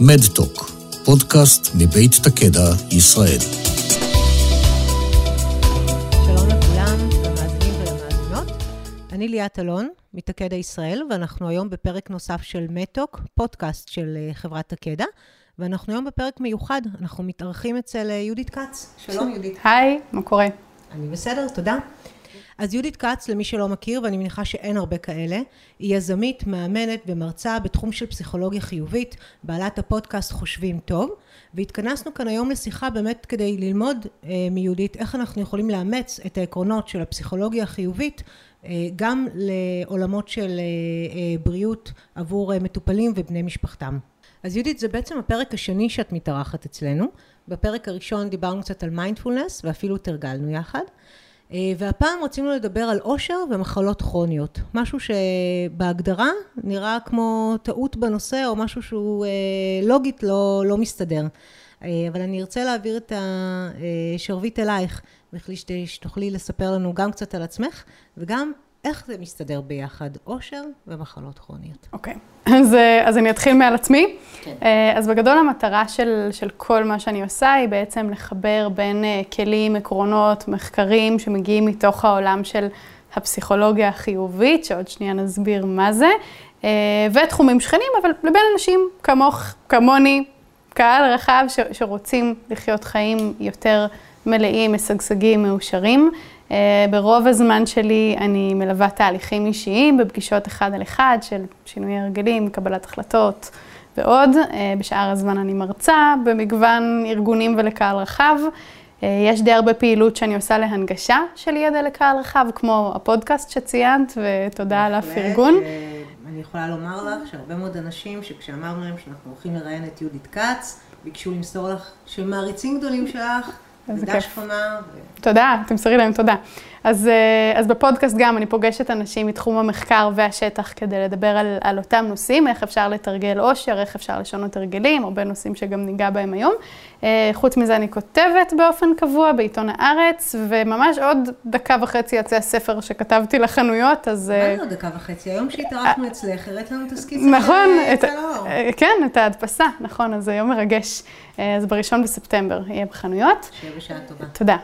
מדטוק, פודקאסט מבית תקדע, ישראל. שלום לכולם, למאזינים ולמאזינות. אני ליאת אלון, מתקדע ישראל, ואנחנו היום בפרק נוסף של מדטוק, פודקאסט של אה, חברת תקדע. ואנחנו היום בפרק מיוחד, אנחנו מתארחים אצל אה, יהודית כץ. שלום יהודית. היי, מה קורה? אני בסדר, תודה. אז יהודית כץ, למי שלא מכיר, ואני מניחה שאין הרבה כאלה, היא יזמית, מאמנת ומרצה בתחום של פסיכולוגיה חיובית, בעלת הפודקאסט חושבים טוב, והתכנסנו כאן היום לשיחה באמת כדי ללמוד אה, מיהודית איך אנחנו יכולים לאמץ את העקרונות של הפסיכולוגיה החיובית אה, גם לעולמות של אה, אה, בריאות עבור אה, מטופלים ובני משפחתם. אז יהודית, זה בעצם הפרק השני שאת מתארחת אצלנו. בפרק הראשון דיברנו קצת על מיינדפולנס ואפילו תרגלנו יחד. אה, והפעם רצינו לדבר על עושר ומחלות כרוניות. משהו שבהגדרה נראה כמו טעות בנושא או משהו שהוא אה, לוגית לא, לא מסתדר. אה, אבל אני ארצה להעביר את השרביט אלייך, בכלי שתוכלי לספר לנו גם קצת על עצמך וגם איך זה מסתדר ביחד, עושר ומחלות כרוניות. אוקיי, okay. אז, אז אני אתחיל מעל עצמי. כן. אז בגדול המטרה של, של כל מה שאני עושה היא בעצם לחבר בין כלים, עקרונות, מחקרים שמגיעים מתוך העולם של הפסיכולוגיה החיובית, שעוד שנייה נסביר מה זה, ותחומים שכנים, אבל לבין אנשים כמוך, כמוני, קהל רחב ש, שרוצים לחיות חיים יותר מלאים, משגשגים, מאושרים. Uh, ברוב הזמן שלי אני מלווה תהליכים אישיים בפגישות אחד על אחד של שינוי הרגלים, קבלת החלטות ועוד. Uh, בשאר הזמן אני מרצה במגוון ארגונים ולקהל רחב. Uh, יש די הרבה פעילות שאני עושה להנגשה של ידע לקהל רחב, כמו הפודקאסט שציינת, ותודה על הפרגון. אני יכולה לומר לך שהרבה מאוד אנשים שכשאמרנו להם שאנחנו הולכים לראיין את יהודית כץ, ביקשו למסור לך שהם מעריצים גדולים שלך. איזה כיף. תודה, תמסרי להם תודה. אז, אז בפודקאסט גם אני פוגשת אנשים מתחום המחקר והשטח כדי לדבר על, על אותם נושאים, איך אפשר לתרגל עושר, איך אפשר לשנות הרגלים, הרבה נושאים שגם ניגע בהם היום. חוץ מזה אני כותבת באופן קבוע בעיתון הארץ, וממש עוד דקה וחצי יצא הספר שכתבתי לחנויות, אז... מה עוד דקה וחצי? היום שהתארחנו אצלך, הראת לנו את הסקיצה נכון, את. כן, את ההדפסה, נכון, אז זה יום מרגש. אז בראשון בספטמבר יהיה בחנויות. שיהיה בשעה טובה. תודה.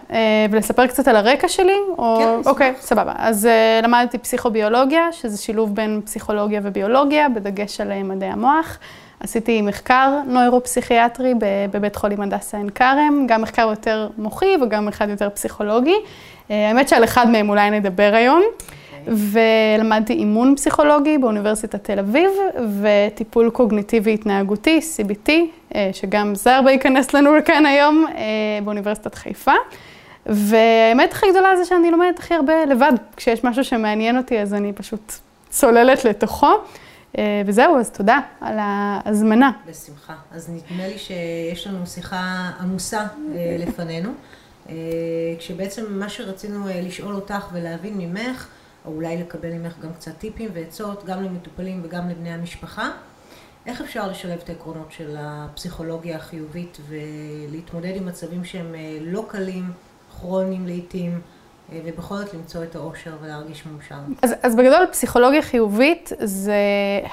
ולספר קצת על הרקע שלי? או... כן. אוקיי, סבבה. אז uh, למדתי פסיכוביולוגיה, שזה שילוב בין פסיכולוגיה וביולוגיה, בדגש על מדעי המוח. עשיתי מחקר נוירופסיכיאטרי בבית חולים הדסה עין כרם, גם מחקר יותר מוחי וגם אחד יותר פסיכולוגי. Uh, האמת שעל אחד מהם אולי נדבר היום. Okay. ולמדתי אימון פסיכולוגי באוניברסיטת תל אביב, וטיפול קוגניטיבי התנהגותי, CBT, שגם זה הרבה ייכנס לנו לכאן היום, באוניברסיטת חיפה. והאמת הכי גדולה זה שאני לומדת הכי הרבה לבד. כשיש משהו שמעניין אותי, אז אני פשוט צוללת לתוכו. וזהו, אז תודה על ההזמנה. בשמחה. אז נדמה לי שיש לנו שיחה עמוסה לפנינו, כשבעצם מה שרצינו לשאול אותך ולהבין ממך, או אולי לקבל ממך גם קצת טיפים ועצות, גם למטופלים וגם לבני המשפחה, איך אפשר לשלב את העקרונות של הפסיכולוגיה החיובית ולהתמודד עם מצבים שהם לא קלים, כרוניים לעיתים, ובכל זאת למצוא את האושר ולהרגיש מאושר. אז, אז בגדול פסיכולוגיה חיובית זה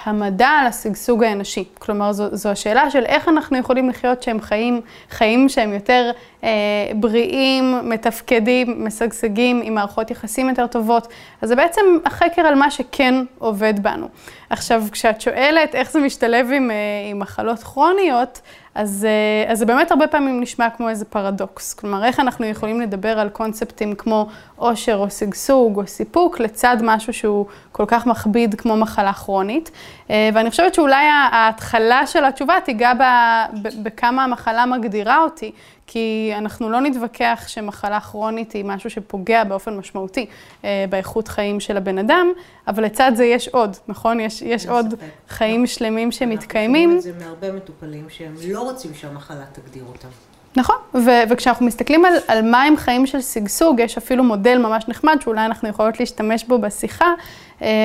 המדע על השגשוג האנושי. כלומר, זו, זו השאלה של איך אנחנו יכולים לחיות שהם חיים, חיים שהם יותר אה, בריאים, מתפקדים, משגשגים, עם מערכות יחסים יותר טובות. אז זה בעצם החקר על מה שכן עובד בנו. עכשיו, כשאת שואלת איך זה משתלב עם, עם מחלות כרוניות, אז, אז זה באמת הרבה פעמים נשמע כמו איזה פרדוקס. כלומר, איך אנחנו יכולים לדבר על קונספטים כמו עושר או שגשוג או סיפוק, לצד משהו שהוא כל כך מכביד כמו מחלה כרונית. ואני חושבת שאולי ההתחלה של התשובה תיגע בכמה המחלה מגדירה אותי. כי אנחנו לא נתווכח שמחלה כרונית היא משהו שפוגע באופן משמעותי אה, באיכות חיים של הבן אדם, אבל לצד זה יש עוד, נכון? יש, יש עוד ספק. חיים שלמים שמתקיימים. אנחנו שומעים את זה מהרבה מטופלים שהם לא רוצים שהמחלה תגדיר אותם. נכון, ו- וכשאנחנו מסתכלים על, על מה הם חיים של שגשוג, יש אפילו מודל ממש נחמד שאולי אנחנו יכולות להשתמש בו בשיחה,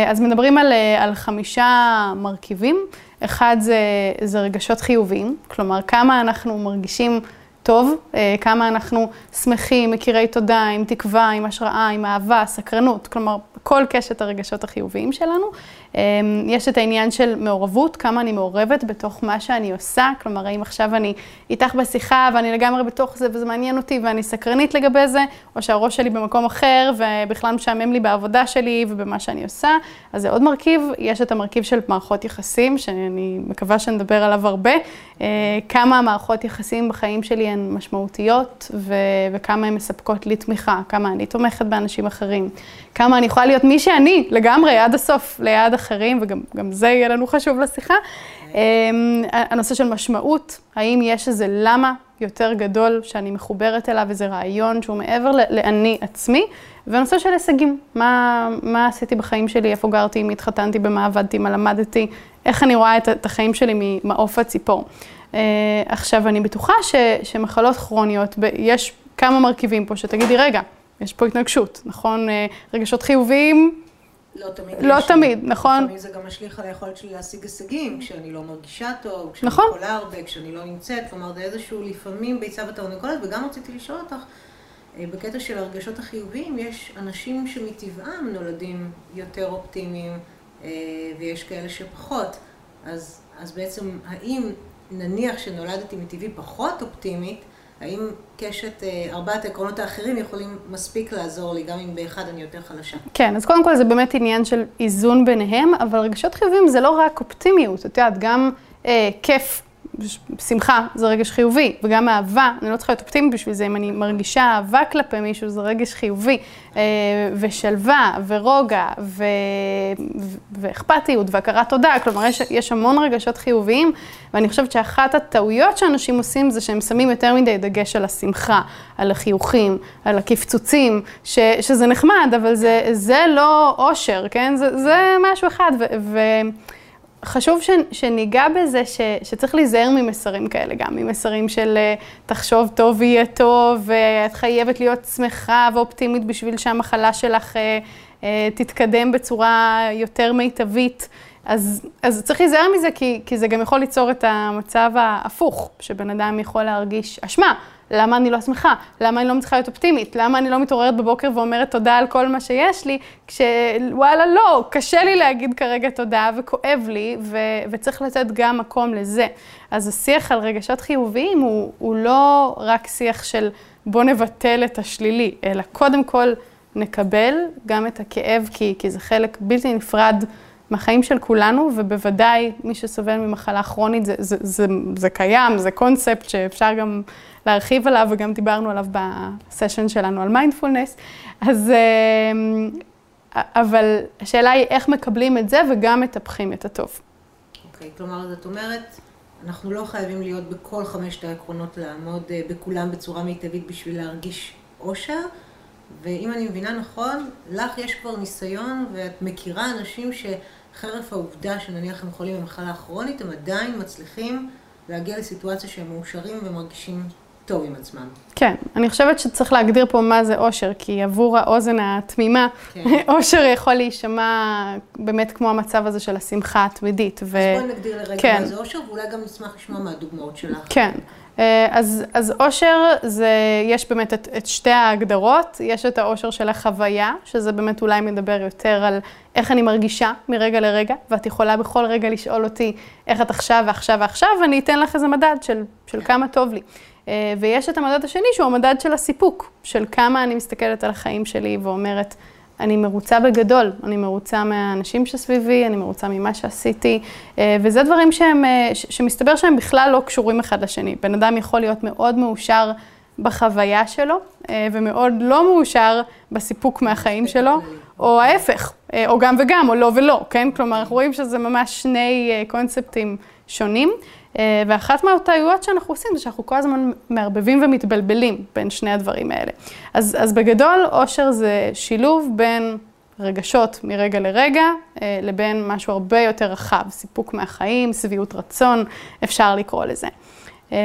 אז מדברים על, על חמישה מרכיבים. אחד זה, זה רגשות חיוביים, כלומר כמה אנחנו מרגישים טוב, כמה אנחנו שמחים, מכירי תודה, עם תקווה, עם השראה, עם אהבה, סקרנות, כלומר כל קשת הרגשות החיוביים שלנו. אמ, יש את העניין של מעורבות, כמה אני מעורבת בתוך מה שאני עושה, כלומר, האם עכשיו אני איתך בשיחה ואני לגמרי בתוך זה וזה מעניין אותי ואני סקרנית לגבי זה, או שהראש שלי במקום אחר ובכלל משעמם לי בעבודה שלי ובמה שאני עושה, אז זה עוד מרכיב. יש את המרכיב של מערכות יחסים, שאני מקווה שנדבר עליו הרבה. אה, כמה המערכות יחסים בחיים שלי הן משמעותיות ו- וכמה הן מספקות לי תמיכה, כמה אני תומכת באנשים אחרים, כמה אני יכולה להיות מי שאני לגמרי עד הסוף ליד אחרים, וגם זה יהיה לנו חשוב לשיחה. אה, הנושא של משמעות, האם יש איזה למה יותר גדול שאני מחוברת אליו, איזה רעיון שהוא מעבר לאני עצמי, והנושא של הישגים, מה, מה עשיתי בחיים שלי, איפה גרתי, אם התחתנתי, במה עבדתי, מה למדתי, איך אני רואה את, את החיים שלי ממעוף הציפור. Uh, עכשיו, אני בטוחה ש, שמחלות כרוניות, יש כמה מרכיבים פה שתגידי, רגע, יש פה התנגשות, נכון? Uh, רגשות חיוביים, לא תמיד. לא תמיד, נכון. לפעמים זה גם משליך על היכולת שלי להשיג הישגים, כשאני לא מרגישה טוב, כשאני נכון. חולה הרבה, כשאני לא נמצאת, כלומר זה איזשהו לפעמים ביצה ותרנגולת, וגם רציתי לשאול אותך, אה, בקטע של הרגשות החיוביים, יש אנשים שמטבעם נולדים יותר אופטימיים, אה, ויש כאלה שפחות. אז, אז בעצם, האם נניח שנולדתי מטבעי פחות אופטימית, האם קשת אה, ארבעת העקרונות האחרים יכולים מספיק לעזור לי, גם אם באחד אני יותר חלשה? כן, אז קודם כל זה באמת עניין של איזון ביניהם, אבל רגשות חיוביים זה לא רק אופטימיות, את יודעת, גם אה, כיף שמחה זה רגש חיובי, וגם אהבה, אני לא צריכה להיות אופטימית בשביל זה, אם אני מרגישה אהבה כלפי מישהו זה רגש חיובי, אה, ושלווה, ורוגע, ו... ואכפתיות, והכרת תודה, כלומר יש, יש המון רגשות חיוביים, ואני חושבת שאחת הטעויות שאנשים עושים זה שהם שמים יותר מדי דגש על השמחה, על החיוכים, על הקפצוצים, ש... שזה נחמד, אבל זה, זה לא אושר, כן? זה, זה משהו אחד, ו... ו... חשוב ש, שניגע בזה ש, שצריך להיזהר ממסרים כאלה, גם ממסרים של אה, תחשוב טוב יהיה טוב, ואת חייבת להיות שמחה ואופטימית בשביל שהמחלה שלך אה, אה, תתקדם בצורה יותר מיטבית. אז, אז צריך להיזהר מזה, כי, כי זה גם יכול ליצור את המצב ההפוך, שבן אדם יכול להרגיש אשמה. למה אני לא שמחה? למה אני לא מצליחה להיות אופטימית? למה אני לא מתעוררת בבוקר ואומרת תודה על כל מה שיש לי? כשוואלה, לא, קשה לי להגיד כרגע תודה וכואב לי, ו- וצריך לתת גם מקום לזה. אז השיח על רגשות חיוביים הוא, הוא לא רק שיח של בוא נבטל את השלילי, אלא קודם כל נקבל גם את הכאב, כי, כי זה חלק בלתי נפרד. מהחיים של כולנו, ובוודאי מי שסובל ממחלה כרונית, זה, זה, זה, זה קיים, זה קונספט שאפשר גם להרחיב עליו, וגם דיברנו עליו בסשן שלנו על מיינדפולנס. אז, אמ, אבל השאלה היא איך מקבלים את זה וגם מטפחים את הטוב. אוקיי, okay, כלומר, זאת אומרת, אנחנו לא חייבים להיות בכל חמשת העקרונות, לעמוד אה, בכולם בצורה מיטבית בשביל להרגיש אושר. ואם אני מבינה נכון, לך יש כבר ניסיון ואת מכירה אנשים שחרף העובדה שנניח הם חולים במחלה כרונית, הם עדיין מצליחים להגיע לסיטואציה שהם מאושרים ומרגישים טוב עם עצמם. כן, אני חושבת שצריך להגדיר פה מה זה אושר, כי עבור האוזן התמימה, כן. אושר יכול להישמע באמת כמו המצב הזה של השמחה התמידית. אז ו... בואי נגדיר לרגע כן. מה זה אושר, ואולי גם נשמח לשמוע מהדוגמאות שלך. כן. אה, אז, אז אושר זה, יש באמת את, את שתי ההגדרות, יש את האושר של החוויה, שזה באמת אולי מדבר יותר על איך אני מרגישה מרגע לרגע, ואת יכולה בכל רגע לשאול אותי איך את עכשיו ועכשיו ועכשיו, ואני אתן לך איזה מדד של, של כמה טוב לי. אה, ויש את המדד השני שהוא המדד של הסיפוק, של כמה אני מסתכלת על החיים שלי ואומרת, אני מרוצה בגדול, אני מרוצה מהאנשים שסביבי, אני מרוצה ממה שעשיתי, אה, וזה דברים שהם, אה, שמסתבר שהם בכלל לא קשורים אחד לשני. בן אדם יכול להיות מאוד מאושר בחוויה שלו, ומאוד לא מאושר בסיפוק מהחיים שלו, או ההפך, או גם וגם, או לא ולא, כן? כלומר, אנחנו רואים שזה ממש שני קונספטים שונים. אה, ואחת מהטעויות שאנחנו עושים זה שאנחנו כל הזמן מערבבים ומתבלבלים בין שני הדברים האלה. אז, אז בגדול, אושר זה שילוב בין רגשות מרגע לרגע, אה, לבין משהו הרבה יותר רחב, סיפוק מהחיים, שביעות רצון, אפשר לקרוא לזה. אה,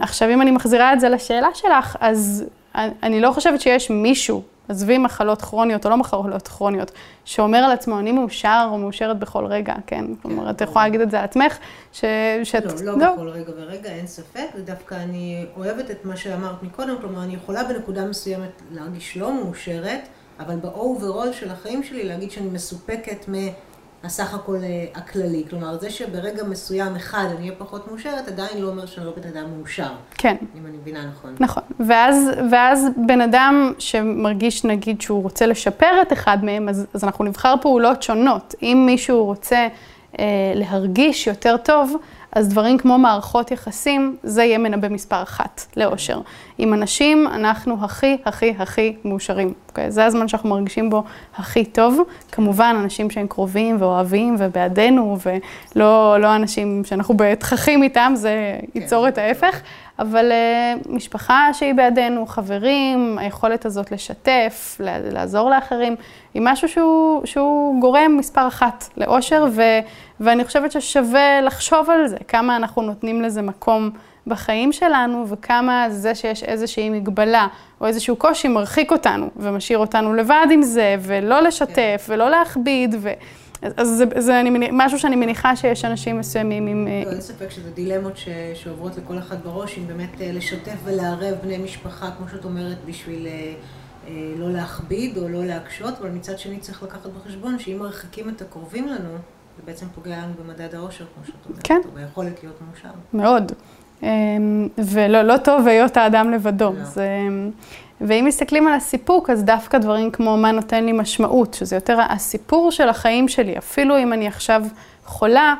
עכשיו, אם אני מחזירה את זה לשאלה שלך, אז אני לא חושבת שיש מישהו עזבי מחלות כרוניות או לא מחלות כרוניות, שאומר על עצמו, אני מאושר או מאושרת בכל רגע, כן? כלומר, את יכולה להגיד את זה על עצמך, ש... שאת... לא, לא, לא בכל רגע ורגע, אין ספק, ודווקא אני אוהבת את מה שאמרת מקודם, כלומר, אני יכולה בנקודה מסוימת להרגיש לא מאושרת, אבל ב overall של החיים שלי להגיד שאני מסופקת מהסך הכל אה, הכללי. כלומר, זה שברגע מסוים אחד אני אהיה פחות מאושרת, עדיין לא אומר שאני לא בן אדם מאושר. כן. אם אני מבינה נכון. נכון. ואז, ואז בן אדם שמרגיש, נגיד, שהוא רוצה לשפר את אחד מהם, אז, אז אנחנו נבחר פעולות שונות. אם מישהו רוצה אה, להרגיש יותר טוב, אז דברים כמו מערכות יחסים, זה יהיה מנבא מספר אחת לאושר. עם אנשים, אנחנו הכי, הכי, הכי מאושרים. Okay? אוקיי? זה הזמן שאנחנו מרגישים בו הכי טוב. כמובן, אנשים שהם קרובים ואוהבים ובעדנו, ולא לא אנשים שאנחנו בתככים איתם, זה ייצור כן. את ההפך. אבל uh, משפחה שהיא בעדנו, חברים, היכולת הזאת לשתף, לעזור לאחרים, היא משהו שהוא, שהוא גורם מספר אחת לאושר, ו, ואני חושבת ששווה לחשוב על זה, כמה אנחנו נותנים לזה מקום בחיים שלנו, וכמה זה שיש איזושהי מגבלה או איזשהו קושי מרחיק אותנו, ומשאיר אותנו לבד עם זה, ולא לשתף, כן. ולא להכביד, ו... אז זה, זה אני, משהו שאני מניחה שיש אנשים מסוימים עם... לא, אין ספק שזה דילמות ש, שעוברות לכל אחד בראש, אם באמת אה, לשתף ולערב בני משפחה, כמו שאת אומרת, בשביל אה, אה, לא להכביד או לא להקשות, אבל מצד שני צריך לקחת בחשבון שאם מרחיקים את הקרובים לנו, זה בעצם פוגע לנו במדד העושר, כמו שאת אומרת, כן. או ביכולת להיות מאושר. מאוד. אמ, ולא לא טוב היות האדם לבדו. לא. זה, ואם מסתכלים על הסיפוק, אז דווקא דברים כמו מה נותן לי משמעות, שזה יותר הסיפור של החיים שלי, אפילו אם אני עכשיו חולה,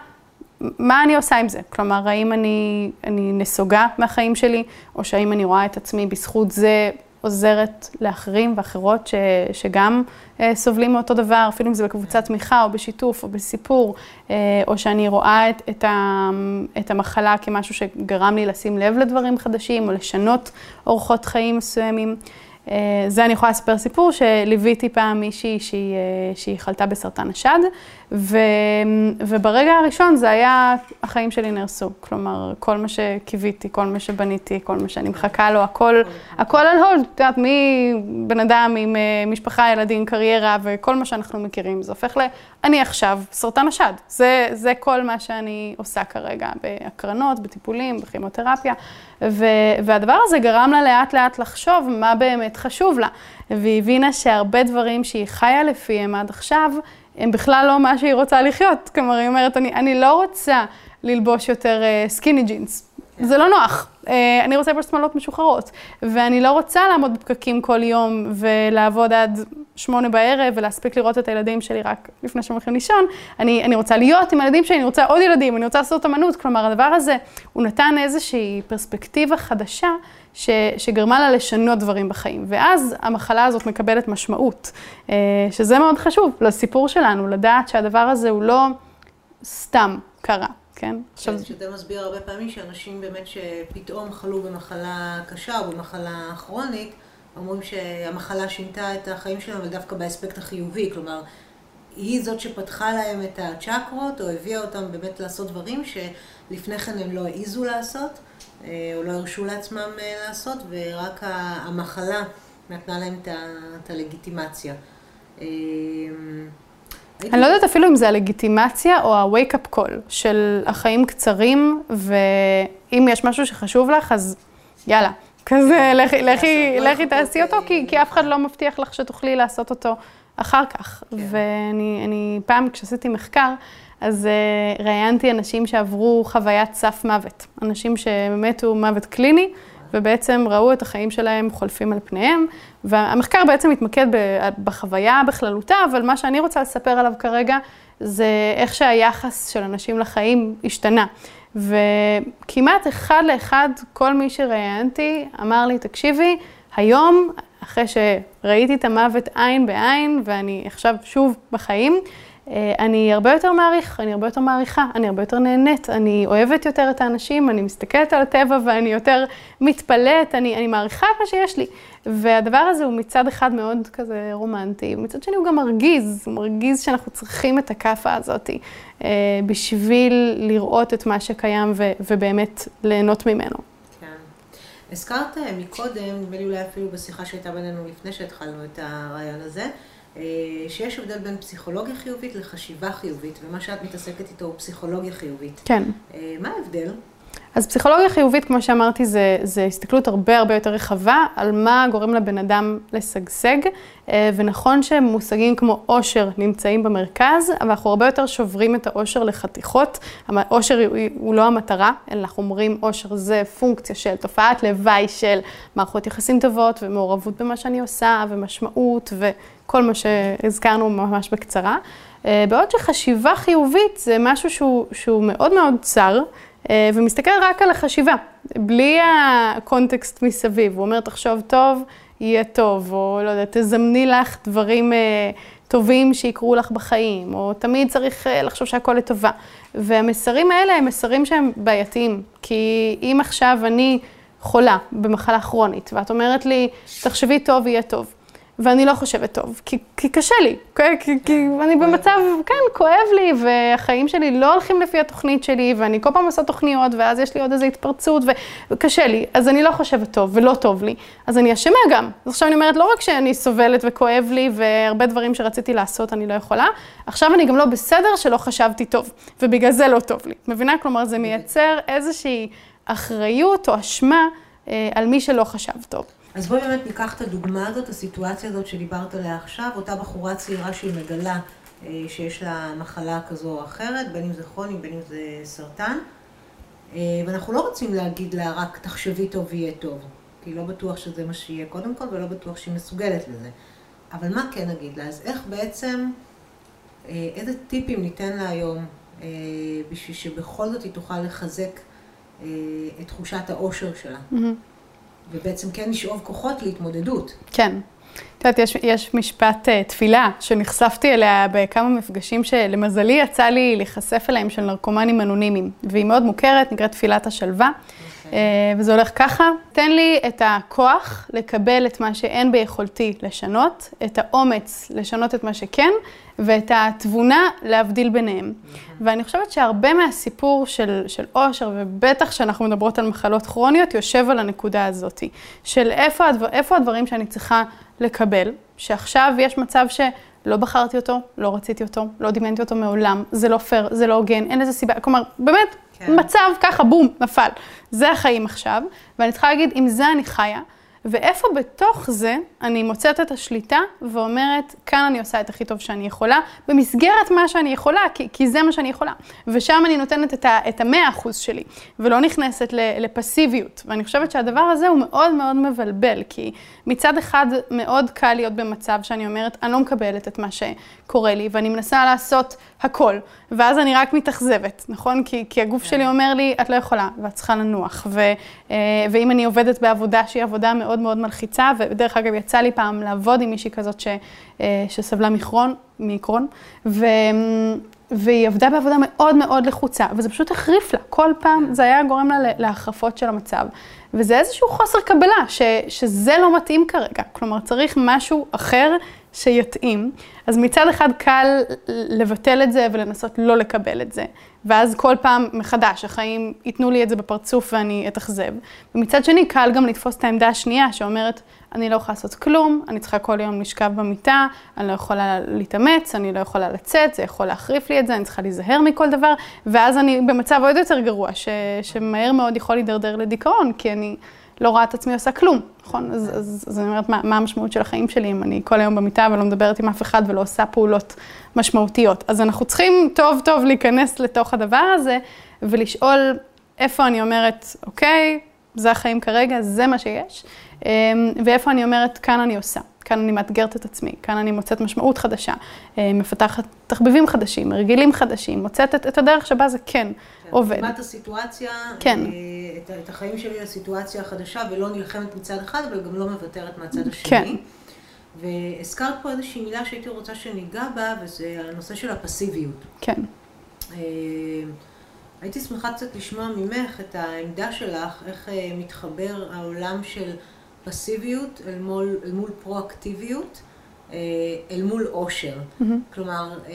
מה אני עושה עם זה? כלומר, האם אני, אני נסוגה מהחיים שלי, או שהאם אני רואה את עצמי בזכות זה עוזרת לאחרים ואחרות ש, שגם אה, סובלים מאותו דבר, אפילו אם זה בקבוצת תמיכה או בשיתוף או בסיפור, אה, או שאני רואה את, את, ה, את המחלה כמשהו שגרם לי לשים לב לדברים חדשים או לשנות אורחות חיים מסוימים. אה, זה אני יכולה לספר סיפור שליוויתי פעם מישהי שהיא, אה, שהיא חלתה בסרטן השד, ו, וברגע הראשון זה היה, החיים שלי נהרסו. כלומר, כל מה שקיוויתי, כל מה שבניתי, כל מה שאני מחכה לו, הכל, הכל על הולד. את יודעת, מבן אדם עם אה, משפחה, ילדים, קריירה וכל מה שאנחנו מכירים, זה הופך ל... אני עכשיו סרטן השד. זה, זה כל מה שאני עושה כרגע, בהקרנות, בטיפולים, בכימותרפיה. ו, והדבר הזה גרם לה לאט לאט לחשוב מה באמת חשוב לה. והיא הבינה שהרבה דברים שהיא חיה לפיהם עד עכשיו, הם בכלל לא מה שהיא רוצה לחיות. כלומר, היא אומרת, אני, אני לא רוצה ללבוש יותר סקיני uh, ג'ינס. זה לא נוח. Uh, אני רוצה ללבוש שמאלות משוחררות. ואני לא רוצה לעמוד בפקקים כל יום ולעבוד עד שמונה בערב ולהספיק לראות את הילדים שלי רק לפני שהם הולכים לישון. אני, אני רוצה להיות עם הילדים שלי, אני רוצה עוד ילדים, אני רוצה לעשות אמנות. כלומר, הדבר הזה, הוא נתן איזושהי פרספקטיבה חדשה ש, שגרמה לה לשנות דברים בחיים. ואז המחלה הזאת מקבלת משמעות, uh, שזה מאוד חשוב לסיפור שלנו, לדעת שהדבר הזה הוא לא סתם קרה. כן? עכשיו... כן, שזה מסביר הרבה פעמים שאנשים באמת שפתאום חלו במחלה קשה או במחלה כרונית, אומרים שהמחלה שינתה את החיים שלהם, אבל דווקא באספקט החיובי, כלומר, היא זאת שפתחה להם את הצ'קרות, או הביאה אותם באמת לעשות דברים שלפני כן הם לא העיזו לעשות, אה, או לא הרשו לעצמם אה, לעשות, ורק המחלה נתנה להם את הלגיטימציה. אה, אני לא יודעת אפילו אם זה הלגיטימציה או ה-wake up call של החיים קצרים, ואם יש משהו שחשוב לך, אז יאללה. כזה, לכי, לכי, לכי תעשי אותו, כי, כי אף אחד לא מבטיח לך שתוכלי לעשות אותו אחר כך. כן. ואני פעם, כשעשיתי מחקר, אז uh, ראיינתי אנשים שעברו חוויית סף מוות. אנשים שמתו מוות קליני, ובעצם ראו את החיים שלהם חולפים על פניהם, והמחקר בעצם מתמקד בחוויה בכללותה, אבל מה שאני רוצה לספר עליו כרגע, זה איך שהיחס של אנשים לחיים השתנה. וכמעט אחד לאחד, כל מי שראיינתי אמר לי, תקשיבי, היום, אחרי שראיתי את המוות עין בעין, ואני עכשיו שוב בחיים, אני הרבה יותר מעריך, אני הרבה יותר מעריכה, אני הרבה יותר נהנית, אני אוהבת יותר את האנשים, אני מסתכלת על הטבע ואני יותר מתפלאת, אני, אני מעריכה את מה שיש לי. והדבר הזה הוא מצד אחד מאוד כזה רומנטי, ומצד שני הוא גם מרגיז, הוא מרגיז שאנחנו צריכים את הכאפה הזאת אה, בשביל לראות את מה שקיים ו, ובאמת ליהנות ממנו. כן. הזכרת אה, מקודם, נדמה לי אולי אפילו בשיחה שהייתה בינינו לפני שהתחלנו את הרעיון הזה, אה, שיש הבדל בין פסיכולוגיה חיובית לחשיבה חיובית, ומה שאת מתעסקת איתו הוא פסיכולוגיה חיובית. כן. מה ההבדל? אז פסיכולוגיה חיובית, כמו שאמרתי, זה, זה הסתכלות הרבה הרבה יותר רחבה על מה גורם לבן אדם לשגשג, אה, ונכון שמושגים כמו עושר נמצאים במרכז, אבל אנחנו הרבה יותר שוברים את העושר לחתיכות. עושר הוא, לא המטרה, אלא אנחנו אומרים עושר זה פונקציה של תופעת לוואי של מערכות יחסים טובות ומעורבות במה שאני עושה, ומשמעות, וכל מה שהזכרנו ממש בקצרה. אה, בעוד שחשיבה חיובית זה משהו שהוא, שהוא מאוד מאוד צר. אה, ומסתכל רק על החשיבה, בלי הקונטקסט מסביב. הוא אומר, תחשוב טוב, יהיה טוב, או לא יודע, תזמני לך דברים אה, טובים שיקרו לך בחיים, או תמיד צריך אה, לחשוב שהכל לטובה. והמסרים האלה הם מסרים שהם בעייתיים, כי אם עכשיו אני חולה במחלה כרונית, ואת אומרת לי, תחשבי טוב, יהיה טוב. ואני לא חושבת טוב, כי, כי קשה לי, כי, כי, כי אני במצב, כן, כואב לי, והחיים שלי לא הולכים לפי התוכנית שלי, ואני כל פעם עושה תוכניות, ואז יש לי עוד איזו התפרצות, וקשה לי, אז אני לא חושבת טוב, ולא טוב לי, אז אני אשמה גם. אז עכשיו אני אומרת, לא רק שאני סובלת וכואב לי, והרבה דברים שרציתי לעשות אני לא יכולה, עכשיו אני גם לא בסדר שלא חשבתי טוב, ובגלל זה לא טוב לי. מבינה? כלומר, זה מייצר איזושהי אחריות או אשמה אה, על מי שלא חשב טוב. אז בואי באמת ניקח את הדוגמה הזאת, הסיטואציה הזאת שדיברת עליה עכשיו, אותה בחורה צעירה שהיא מגלה אה, שיש לה מחלה כזו או אחרת, בין אם זה כרוני, בין אם זה סרטן, אה, ואנחנו לא רוצים להגיד לה רק תחשבי טוב ויהיה טוב, כי לא בטוח שזה מה שיהיה קודם כל, ולא בטוח שהיא מסוגלת לזה. אבל מה כן נגיד לה? אז איך בעצם, אה, איזה טיפים ניתן לה היום בשביל שבכל זאת היא תוכל לחזק את תחושת האושר שלה? Mm-hmm. ובעצם כן לשאוב כוחות להתמודדות. כן. את יודעת, יש, יש משפט uh, תפילה שנחשפתי אליה בכמה מפגשים שלמזלי יצא לי להיחשף אליהם של נרקומנים אנונימיים, והיא מאוד מוכרת, נקראת תפילת השלווה. Uh, וזה הולך ככה, תן לי את הכוח לקבל את מה שאין ביכולתי לשנות, את האומץ לשנות את מה שכן, ואת התבונה להבדיל ביניהם. ואני חושבת שהרבה מהסיפור של, של אושר, ובטח כשאנחנו מדברות על מחלות כרוניות, יושב על הנקודה הזאת, של איפה, הדבר, איפה הדברים שאני צריכה לקבל, שעכשיו יש מצב שלא בחרתי אותו, לא רציתי אותו, לא דמיינתי אותו מעולם, זה לא פייר, זה לא הוגן, אין לזה סיבה, כלומר, באמת, כן. מצב ככה, בום, נפל. זה החיים עכשיו, ואני צריכה להגיד, עם זה אני חיה. ואיפה בתוך זה אני מוצאת את השליטה ואומרת, כאן אני עושה את הכי טוב שאני יכולה, במסגרת מה שאני יכולה, כי, כי זה מה שאני יכולה. ושם אני נותנת את המאה אחוז שלי, ולא נכנסת לפסיביות. ואני חושבת שהדבר הזה הוא מאוד מאוד מבלבל, כי מצד אחד מאוד קל להיות במצב שאני אומרת, אני לא מקבלת את מה שקורה לי, ואני מנסה לעשות הכל, ואז אני רק מתאכזבת, נכון? כי, כי הגוף כן. שלי אומר לי, את לא יכולה, ואת צריכה לנוח. ו, אה, ואם אני עובדת בעבודה שהיא עבודה מאוד מאוד מלחיצה, ודרך אגב, יצא לי פעם לעבוד עם מישהי כזאת ש, אה, שסבלה מקרון, מקרון, ו... והיא עבדה בעבודה מאוד מאוד לחוצה, וזה פשוט החריף לה, כל פעם זה היה גורם לה להחרפות של המצב. וזה איזשהו חוסר קבלה, ש, שזה לא מתאים כרגע. כלומר, צריך משהו אחר שיתאים. אז מצד אחד קל לבטל את זה ולנסות לא לקבל את זה. ואז כל פעם מחדש, החיים ייתנו לי את זה בפרצוף ואני אתאכזב. ומצד שני, קל גם לתפוס את העמדה השנייה שאומרת, אני לא יכולה לעשות כלום, אני צריכה כל יום לשכב במיטה, אני לא יכולה להתאמץ, אני לא יכולה לצאת, זה יכול להחריף לי את זה, אני צריכה להיזהר מכל דבר, ואז אני במצב עוד יותר גרוע, ש, שמהר מאוד יכול להידרדר לדיכאון, כי אני לא רואה את עצמי עושה כלום, נכון? אז, אז, אז אני אומרת, מה, מה המשמעות של החיים שלי אם אני כל היום במיטה ולא מדברת עם אף אחד ולא עושה פעולות משמעותיות? אז אנחנו צריכים טוב טוב להיכנס לתוך הדבר הזה ולשאול איפה אני אומרת, אוקיי, זה החיים כרגע, זה מה שיש, אמ, ואיפה אני אומרת, כאן אני עושה. כאן אני מאתגרת את עצמי, כאן אני מוצאת משמעות חדשה, אה, מפתחת תחביבים חדשים, הרגלים חדשים, מוצאת את, את הדרך שבה זה כן עובד. את הסיטואציה, כן. אה, את, את החיים שלי לסיטואציה החדשה, ולא נלחמת מצד אחד, אבל גם לא מוותרת מהצד השני. כן. והזכרת פה איזושהי מילה שהייתי רוצה שניגע בה, וזה הנושא של הפסיביות. כן. אה, הייתי שמחה קצת לשמוע ממך את העמדה שלך, איך מתחבר העולם של... פסיביות אל מול, אל מול פרואקטיביות, אה, אל מול עושר. Mm-hmm. כלומר, אה,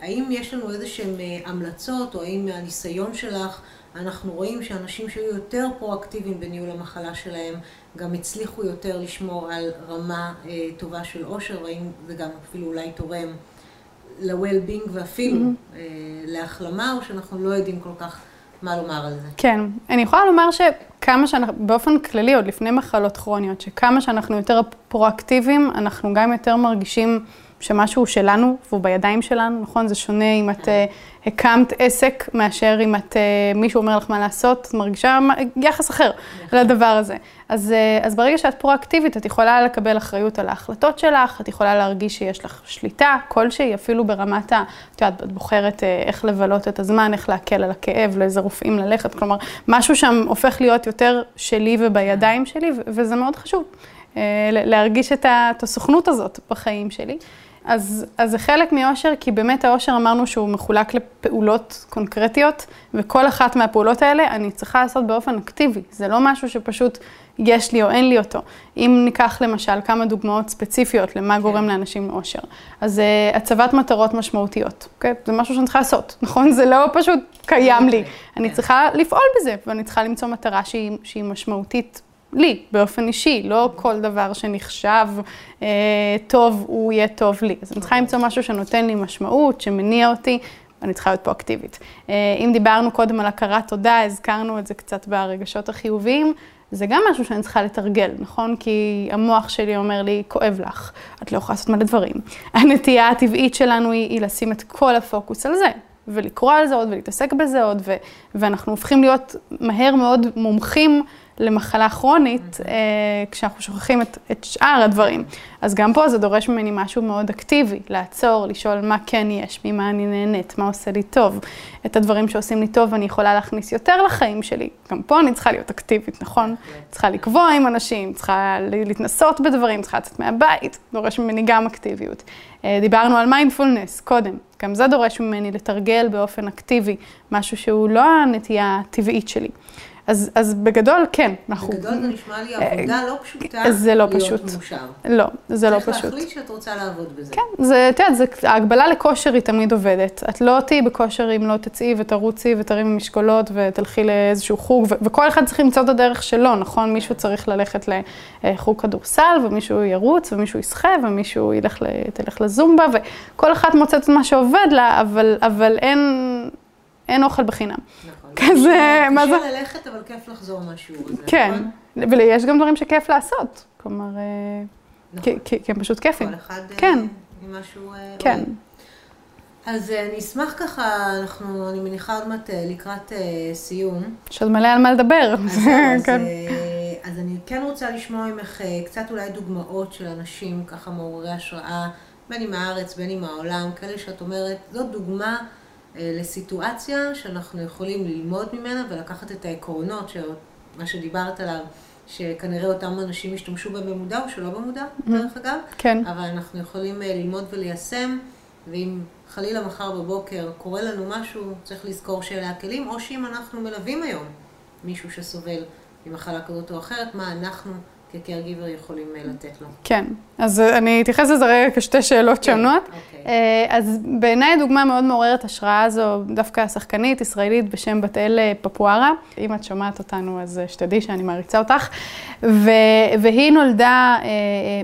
האם יש לנו איזה שהן אה, המלצות, או האם מהניסיון שלך אנחנו רואים שאנשים שהיו יותר פרואקטיביים בניהול המחלה שלהם, גם הצליחו יותר לשמור על רמה טובה של עושר, והאם זה גם אפילו אולי תורם ל-well-being ואפילו mm-hmm. להחלמה, או שאנחנו לא יודעים כל כך מה לומר על זה. כן, אני יכולה לומר שכמה שאנחנו, באופן כללי, עוד לפני מחלות כרוניות, שכמה שאנחנו יותר פרואקטיביים, אנחנו גם יותר מרגישים שמשהו שלנו והוא בידיים שלנו, נכון? זה שונה אם את uh, הקמת עסק מאשר אם את, uh, מישהו אומר לך מה לעשות, את מרגישה יחס אחר נכון. לדבר הזה. אז, uh, אז ברגע שאת פרואקטיבית, את יכולה לקבל אחריות על ההחלטות שלך, את יכולה להרגיש שיש לך שליטה כלשהי, אפילו ברמת ה... את יודעת, את בוחרת uh, איך לבלות את הזמן, איך להקל על הכאב, לאיזה רופאים ללכת, כלומר, משהו שם הופך להיות יותר שלי ובידיים שלי, וזה מאוד חשוב. להרגיש את הסוכנות הזאת בחיים שלי. אז, אז זה חלק מאושר, כי באמת האושר אמרנו שהוא מחולק לפעולות קונקרטיות, וכל אחת מהפעולות האלה אני צריכה לעשות באופן אקטיבי. זה לא משהו שפשוט יש לי או אין לי אותו. אם ניקח למשל כמה דוגמאות ספציפיות למה כן. גורם לאנשים לאושר, אז uh, הצבת מטרות משמעותיות, אוקיי? זה משהו שאני צריכה לעשות, נכון? זה לא פשוט קיים לי. כן. אני צריכה לפעול בזה, ואני צריכה למצוא מטרה שהיא, שהיא משמעותית לי, באופן אישי, לא כל דבר שנחשב אה, טוב, הוא יהיה טוב לי. אז אני צריכה למצוא משהו שנותן לי משמעות, שמניע אותי, אני צריכה להיות פה אקטיבית. אה, אם דיברנו קודם על הכרת תודה, הזכרנו את זה קצת ברגשות החיוביים. זה גם משהו שאני צריכה לתרגל, נכון? כי המוח שלי אומר לי, כואב לך, את לא יכולה לעשות מלא דברים. הנטייה הטבעית שלנו היא, היא לשים את כל הפוקוס על זה, ולקרוא על זה עוד ולהתעסק בזה עוד, ו- ואנחנו הופכים להיות מהר מאוד מומחים למחלה כרונית, אה, כשאנחנו שוכחים את, את שאר הדברים. אז גם פה זה דורש ממני משהו מאוד אקטיבי, לעצור, לשאול מה כן יש, ממה אני נהנית, מה עושה לי טוב. את הדברים שעושים לי טוב אני יכולה להכניס יותר לחיים שלי. גם פה אני צריכה להיות אקטיבית, נכון? צריכה לקבוע עם אנשים, צריכה להתנסות בדברים, צריכה לצאת מהבית, דורש ממני גם אקטיביות. אה, דיברנו על מיינדפולנס קודם, גם זה דורש ממני לתרגל באופן אקטיבי, משהו שהוא לא הנטייה הטבעית שלי. אז, אז בגדול, כן. אנחנו... בגדול זה נשמע לי עבודה לא פשוטה זה לא להיות פשוט. מאושר. לא, זה לא פשוט. צריך להחליט שאת רוצה לעבוד בזה. כן, זה, את יודעת, ההגבלה לכושר היא תמיד עובדת. את לא תהיי בכושר אם לא תצאי ותרוצי ותרימי משקולות ותלכי לאיזשהו חוג, וכל אחד צריך למצוא את הדרך שלו, נכון? מישהו צריך ללכת לחוג כדורסל, ומישהו ירוץ, ומישהו ישחה, ומישהו ילך, תלך לזומבה, וכל אחת מוצאת את מה שעובד לה, אבל, אבל אין, אין אוכל בחינם. נכון. כזה, מה זה? קשה ללכת, אבל כיף לחזור מהשיעור הזה, כן, נכון? ויש גם דברים שכיף לעשות. כלומר, אה, נכון. כי הם פשוט כיפים. כל אחד אה, כן. עם משהו... אה, כן. אז אני אשמח ככה, אנחנו, אני מניחה עוד מעט לקראת סיום. יש עוד מלא על מה לדבר. אז, כן. אני כן רוצה לשמוע ממך קצת אולי דוגמאות של אנשים ככה מעוררי השראה, בין אם מהארץ, בין אם מהעולם, כאלה שאת אומרת, זאת דוגמה לסיטואציה שאנחנו יכולים ללמוד ממנה ולקחת את העקרונות, מה שדיברת עליו, שכנראה אותם אנשים השתמשו בהם במודע או שלא במודע, mm-hmm. דרך אגב. כן. אבל אנחנו יכולים אה, ללמוד וליישם, ואם חלילה מחר בבוקר קורה לנו משהו, צריך לזכור שאלה הכלים, או שאם אנחנו מלווים היום מישהו שסובל ממחלה כזאת או אחרת, מה אנחנו כ-caregiver יכולים אה, לתת לו. כן, אז אני אתייחס לזה רגע כשתי שאלות כן, שונות. אוקיי. אה, אז בעיניי דוגמה מאוד מעוררת השראה זו דווקא שחקנית ישראלית בשם בת אל אה, פפוארה. אם את שומעת אותנו, אז שתדעי שאני מעריצה אותך. והיא נולדה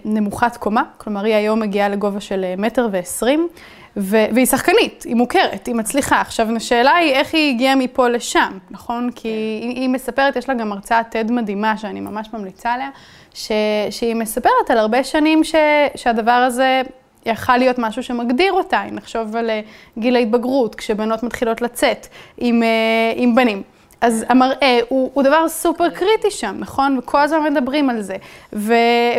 נמוכת קומה, כלומר היא היום מגיעה לגובה של מטר ועשרים. ו- והיא שחקנית, היא מוכרת, היא מצליחה. עכשיו, השאלה היא איך היא הגיעה מפה לשם, נכון? כי כן. היא, היא מספרת, יש לה גם הרצאת TED מדהימה שאני ממש ממליצה עליה, ש- שהיא מספרת על הרבה שנים ש- שהדבר הזה יכל להיות משהו שמגדיר אותה, אם נחשוב על אה, גיל ההתבגרות, כשבנות מתחילות לצאת עם, אה, עם בנים. אז המראה הוא, הוא דבר סופר קריטי שם, נכון? וכל הזמן מדברים על זה. ו,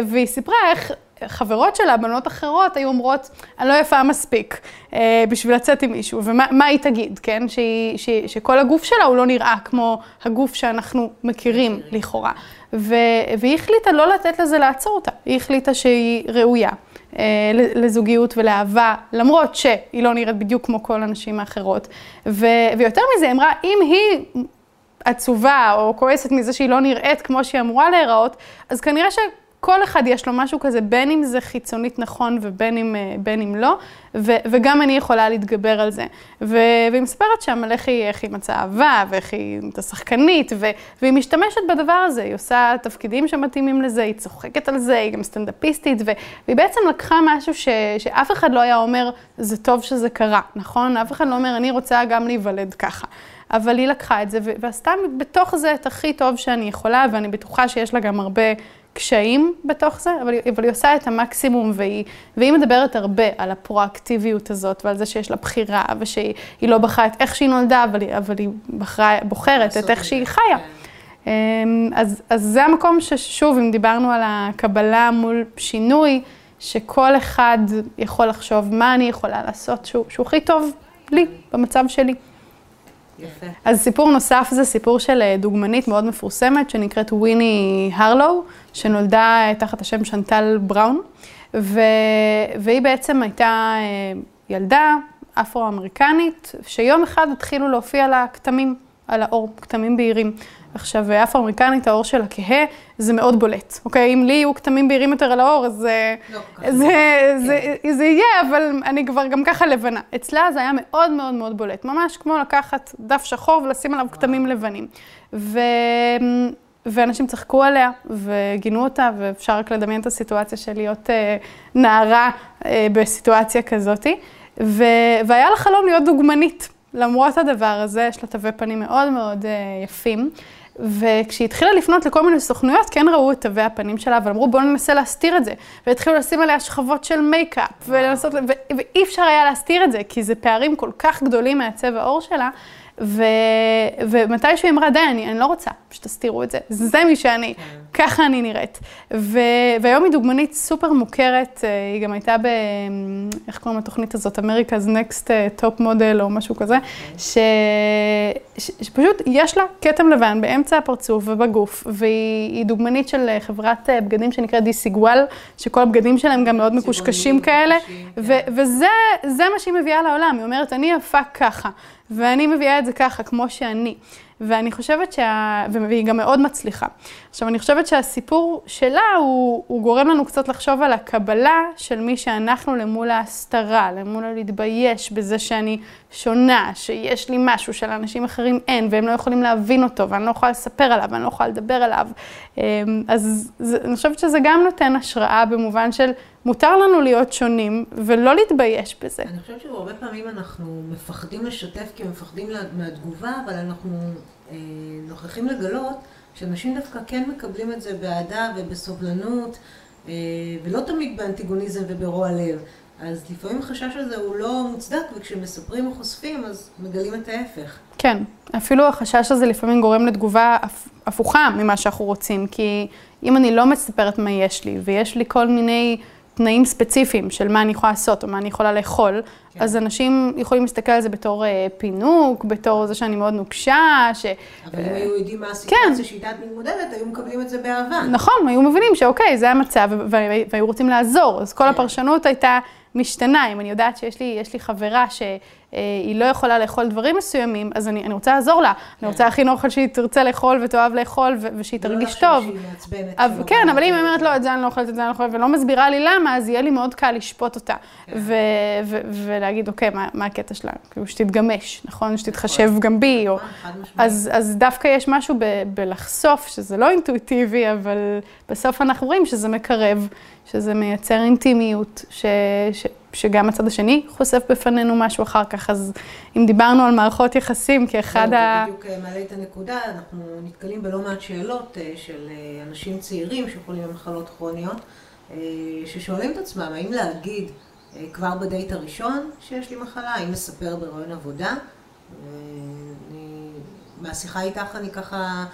והיא סיפרה איך חברות שלה, בנות אחרות, היו אומרות, אני לא יפה מספיק אה, בשביל לצאת עם מישהו, ומה היא תגיד, כן? שהיא, שהיא, שכל הגוף שלה הוא לא נראה כמו הגוף שאנחנו מכירים לכאורה. ו, והיא החליטה לא לתת לזה לעצור אותה, היא החליטה שהיא ראויה. אה, לזוגיות ולאהבה, למרות שהיא לא נראית בדיוק כמו כל הנשים האחרות. ו, ויותר מזה, אמרה, אם היא עצובה או כועסת מזה שהיא לא נראית כמו שהיא אמורה להיראות, אז כנראה ש... כל אחד יש לו משהו כזה, בין אם זה חיצונית נכון ובין אם, אה, בין אם לא, ו, וגם אני יכולה להתגבר על זה. ו, והיא מספרת שם על איך היא, איך היא מצאה אהבה, ואיך היא הייתה שחקנית, ו, והיא משתמשת בדבר הזה, היא עושה תפקידים שמתאימים לזה, היא צוחקת על זה, היא גם סטנדאפיסטית, ו, והיא בעצם לקחה משהו ש, שאף אחד לא היה אומר, זה טוב שזה קרה, נכון? אף אחד לא אומר, אני רוצה גם להיוולד ככה. אבל היא לקחה את זה ועשתה בתוך זה את הכי טוב שאני יכולה, ואני בטוחה שיש לה גם הרבה קשיים בתוך זה, אבל, אבל היא עושה את המקסימום, והיא, והיא מדברת הרבה על הפרואקטיביות הזאת, ועל זה שיש לה בחירה, ושהיא לא בחרה את איך שהיא נולדה, אבל אבל היא בחרה, בוחרת את איך שהיא חיה. כן. אמ, אז, אז זה המקום ששוב, אם דיברנו על הקבלה מול שינוי, שכל אחד יכול לחשוב מה אני יכולה לעשות שהוא, שהוא הכי טוב לי, במצב שלי. יפה. אז סיפור נוסף זה סיפור של אה, דוגמנית מאוד מפורסמת, שנקראת וויני הרלו, שנולדה אה, תחת השם שנטל בראון, ו... והיא בעצם הייתה אה, ילדה אפרו-אמריקנית, שיום אחד התחילו להופיע לה כתמים על האור, כתמים בהירים. עכשיו, אפרו-אמריקנית, האור שלה כהה, זה מאוד בולט, אוקיי? אם לי יהיו כתמים בהירים יותר על האור, אז לא, זה, זה, זה, כן. זה יהיה, אבל אני כבר גם ככה לבנה. אצלה זה היה מאוד מאוד מאוד בולט, ממש כמו לקחת דף שחור ולשים עליו כתמים לבנים. ו... ואנשים צחקו עליה וגינו אותה, ואפשר רק לדמיין את הסיטואציה של להיות אה, נערה אה, בסיטואציה כזאתי. ו... והיה לה חלום להיות דוגמנית. למרות הדבר הזה, יש לה תווי פנים מאוד מאוד אה, יפים. וכשהיא התחילה לפנות לכל מיני סוכנויות, כן ראו את תווי הפנים שלה, אבל אמרו בואו ננסה להסתיר את זה. והתחילו לשים עליה שכבות של מייקאפ, ולנסות, ו- ואי אפשר היה להסתיר את זה, כי זה פערים כל כך גדולים מהצבע העור שלה, ו... ומתישהו היא אמרה, די, אני, אני לא רוצה שתסתירו את זה, זה מי שאני, כן. ככה אני נראית. ו... והיום היא דוגמנית סופר מוכרת, אה, היא גם הייתה ב... איך קוראים לתוכנית הזאת? America's Next אה, Top Model או משהו כזה, אוקיי. ש... ש... שפשוט יש לה כתם לבן באמצע הפרצוף ובגוף, והיא דוגמנית של אה, חברת בגדים שנקראת דיסיגוואל, שכל הבגדים שלהם גם מאוד מקושקשים כאלה, ו... כן. וזה מה שהיא מביאה לעולם, היא אומרת, אני יפה ככה. ואני מביאה את זה ככה, כמו שאני. ואני חושבת שה... והיא גם מאוד מצליחה. עכשיו, אני חושבת שהסיפור שלה, הוא, הוא גורם לנו קצת לחשוב על הקבלה של מי שאנחנו למול ההסתרה, למול הלהתבייש בזה שאני שונה, שיש לי משהו שלאנשים אחרים אין, והם לא יכולים להבין אותו, ואני לא יכולה לספר עליו, ואני לא יכולה לדבר עליו. אמ, אז זה, אני חושבת שזה גם נותן השראה במובן של מותר לנו להיות שונים ולא להתבייש בזה. אני חושבת שהרבה פעמים אנחנו מפחדים לשתף כי מפחדים מהתגובה, אבל אנחנו אה, נוכחים לגלות שאנשים דווקא כן מקבלים את זה באהדה ובסובלנות, אה, ולא תמיד באנטיגוניזם וברוע לב. אז לפעמים החשש הזה הוא לא מוצדק, וכשמספרים או חושפים, אז מגלים את ההפך. כן, אפילו החשש הזה לפעמים גורם לתגובה הפוכה ממה שאנחנו רוצים, כי אם אני לא מספרת מה יש לי, ויש לי כל מיני תנאים ספציפיים של מה אני יכולה לעשות או מה אני יכולה לאכול, כן. אז אנשים יכולים להסתכל על זה בתור אה, פינוק, בתור זה שאני מאוד נוקשה, ש... אבל אם היו יודעים מה הסיטואציה כן. שאיתה את מתמודדת, היו מקבלים את זה באהבה. נכון, היו מבינים שאוקיי, זה המצב, והיו רוצים לעזור, אז כל כן. הפרשנות הייתה משתנה. אם אני יודעת שיש לי, לי חברה ש... אה, היא לא יכולה לאכול דברים מסוימים, אז אני, אני רוצה לעזור לה. כן. אני רוצה להכין אוכל שהיא תרצה לאכול ותאהב לאכול ו- ושהיא לא תרגיש טוב. אבל, כן, אבל אם היא אומרת, לא, את זה אני לא אוכלת, את זה אני לא אוכלת, ולא מסבירה לי למה, אז יהיה לי מאוד קל לשפוט אותה. כן. ו- ו- ולהגיד, אוקיי, מה, מה הקטע שלה? כאילו, שתתגמש, נכון? שתתחשב נכון. גם בי. או... אז, אז דווקא יש משהו בלחשוף, שזה לא אינטואיטיבי, אבל בסוף אנחנו רואים שזה מקרב, שזה מייצר אינטימיות, ש... שגם הצד השני חושף בפנינו משהו אחר כך, אז אם דיברנו על מערכות יחסים כאחד לא, ה... בדיוק אה, מעלה את הנקודה, אנחנו נתקלים בלא מעט שאלות אה, של אה, אנשים צעירים שחולים במחלות כרוניות, ששואלים את עצמם, האם להגיד כבר בדייט הראשון שיש לי מחלה, האם לספר ברעיון עבודה? מהשיחה איתך אני ככה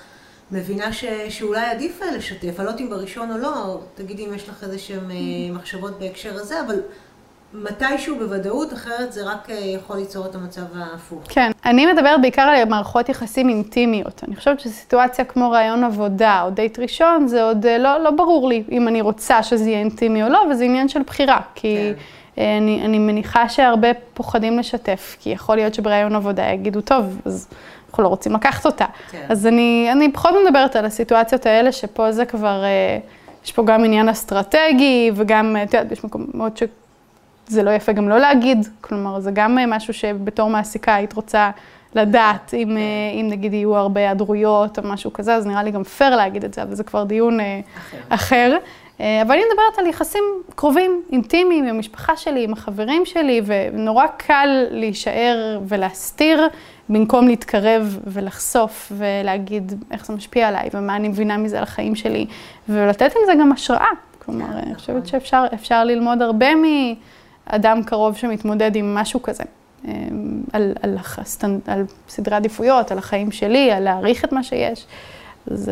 מבינה ש, שאולי עדיף לשתף, אני לא יודעת אם בראשון או לא, תגידי אם יש לך איזה שהן מחשבות בהקשר הזה, אבל מתישהו בוודאות, אחרת זה רק אה, יכול ליצור את המצב ההפוך. כן, אני מדברת בעיקר על מערכות יחסים אינטימיות. אני חושבת שסיטואציה כמו רעיון עבודה או דייט ראשון, זה עוד אה, לא, לא ברור לי אם אני רוצה שזה יהיה אינטימי או לא, וזה עניין של בחירה. כי כן. אה, אני, אני מניחה שהרבה פוחדים לשתף, כי יכול להיות שברעיון עבודה יגידו, טוב, אז אנחנו לא רוצים לקחת אותה. כן. אז אני, אני פחות מדברת על הסיטואציות האלה, שפה זה כבר... יש פה גם עניין אסטרטגי, וגם, את יודעת, יש מקומות שזה לא יפה גם לא להגיד, כלומר, זה גם משהו שבתור מעסיקה היית רוצה לדעת, אם, אם נגיד יהיו הרבה היעדרויות או משהו כזה, אז נראה לי גם פייר להגיד את זה, אבל זה כבר דיון אחר. אחר. אבל אני מדברת על יחסים קרובים, אינטימיים, עם המשפחה שלי, עם החברים שלי, ונורא קל להישאר ולהסתיר, במקום להתקרב ולחשוף ולהגיד איך זה משפיע עליי ומה אני מבינה מזה על החיים שלי, ולתת עם זה גם השראה. כלומר, אני חושבת שאפשר ללמוד הרבה מאדם קרוב שמתמודד עם משהו כזה. על, על, על סדרי עדיפויות, על החיים שלי, על להעריך את מה שיש. אז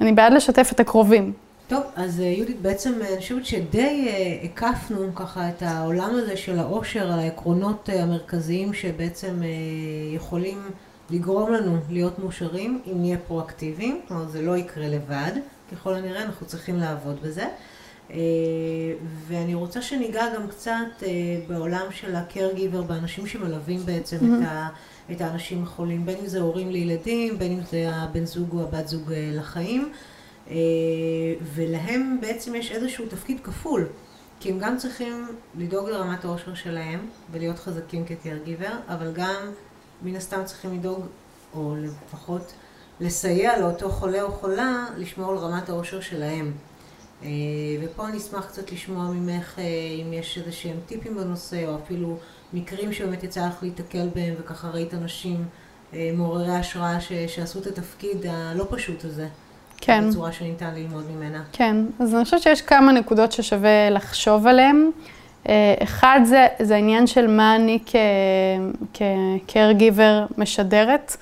אני בעד לשתף את הקרובים. טוב, אז יהודית, בעצם אני חושבת שדי הקפנו ככה את העולם הזה של העושר, על העקרונות המרכזיים שבעצם יכולים לגרום לנו להיות מאושרים, אם נהיה פרואקטיביים, כלומר זה לא יקרה לבד, ככל הנראה אנחנו צריכים לעבוד בזה. ואני רוצה שניגע גם קצת בעולם של ה-caregiver, באנשים שמלווים בעצם mm-hmm. את, ה, את האנשים החולים, בין אם זה הורים לילדים, בין אם זה הבן זוג או הבת זוג לחיים. ולהם בעצם יש איזשהו תפקיד כפול, כי הם גם צריכים לדאוג לרמת העושר שלהם ולהיות חזקים כקרגיבר, אבל גם מן הסתם צריכים לדאוג, או לפחות לסייע לאותו חולה או חולה, לשמור על רמת העושר שלהם. ופה אני אשמח קצת לשמוע ממך אם יש איזה שהם טיפים בנושא, או אפילו מקרים שבאמת יצא לך להתקל בהם, וככה ראית אנשים מעוררי השראה שעשו את התפקיד הלא פשוט הזה. כן. בצורה שניתן ללמוד ממנה. כן, אז אני חושבת שיש כמה נקודות ששווה לחשוב עליהן. אחד זה, זה העניין של מה אני כ-caregiver משדרת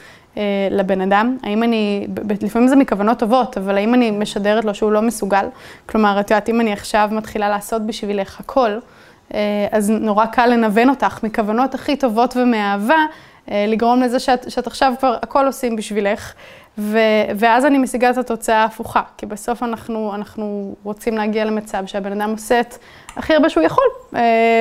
לבן אדם. האם אני, לפעמים זה מכוונות טובות, אבל האם אני משדרת לו שהוא לא מסוגל? כלומר, את יודעת, אם אני עכשיו מתחילה לעשות בשבילך הכל, אז נורא קל לנוון אותך מכוונות הכי טובות ומאהבה, לגרום לזה שאת, שאת עכשיו כבר הכל עושים בשבילך. ו, ואז אני משיגה את התוצאה ההפוכה, כי בסוף אנחנו, אנחנו רוצים להגיע למצב שהבן אדם עושה את הכי הרבה שהוא יכול,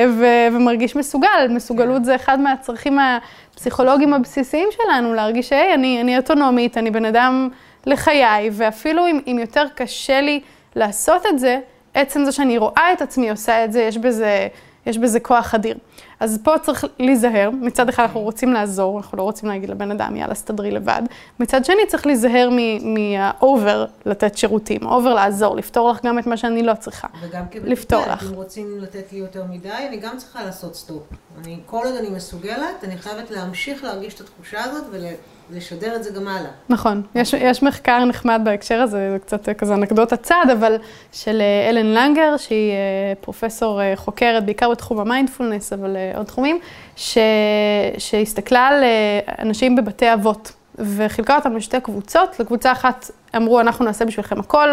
ו, ומרגיש מסוגל. מסוגלות זה אחד מהצרכים הפסיכולוגיים הבסיסיים שלנו, להרגיש שהי, אני, אני אוטונומית, אני בן אדם לחיי, ואפילו אם, אם יותר קשה לי לעשות את זה, עצם זה שאני רואה את עצמי עושה את זה, יש בזה, יש בזה כוח אדיר. אז פה צריך להיזהר, מצד אחד אנחנו רוצים לעזור, אנחנו לא רוצים להגיד לבן אדם, יאללה, סתדרי לבד. מצד שני צריך להיזהר מה over לתת שירותים, ה over לעזור, לפתור לך גם את מה שאני לא צריכה. וגם כבטח, אם רוצים לתת לי יותר מדי, אני גם צריכה לעשות stop. אני, כל עוד אני מסוגלת, אני חייבת להמשיך להרגיש את התחושה הזאת ול... לשדר את זה גם הלאה. נכון, יש, יש מחקר נחמד בהקשר הזה, זה קצת כזה אנקדוטה צד, אבל של אלן לנגר, שהיא פרופסור חוקרת, בעיקר בתחום המיינדפולנס, אבל עוד תחומים, ש, שהסתכלה על אנשים בבתי אבות, וחילקה אותם לשתי קבוצות, לקבוצה אחת אמרו, אנחנו נעשה בשבילכם הכל,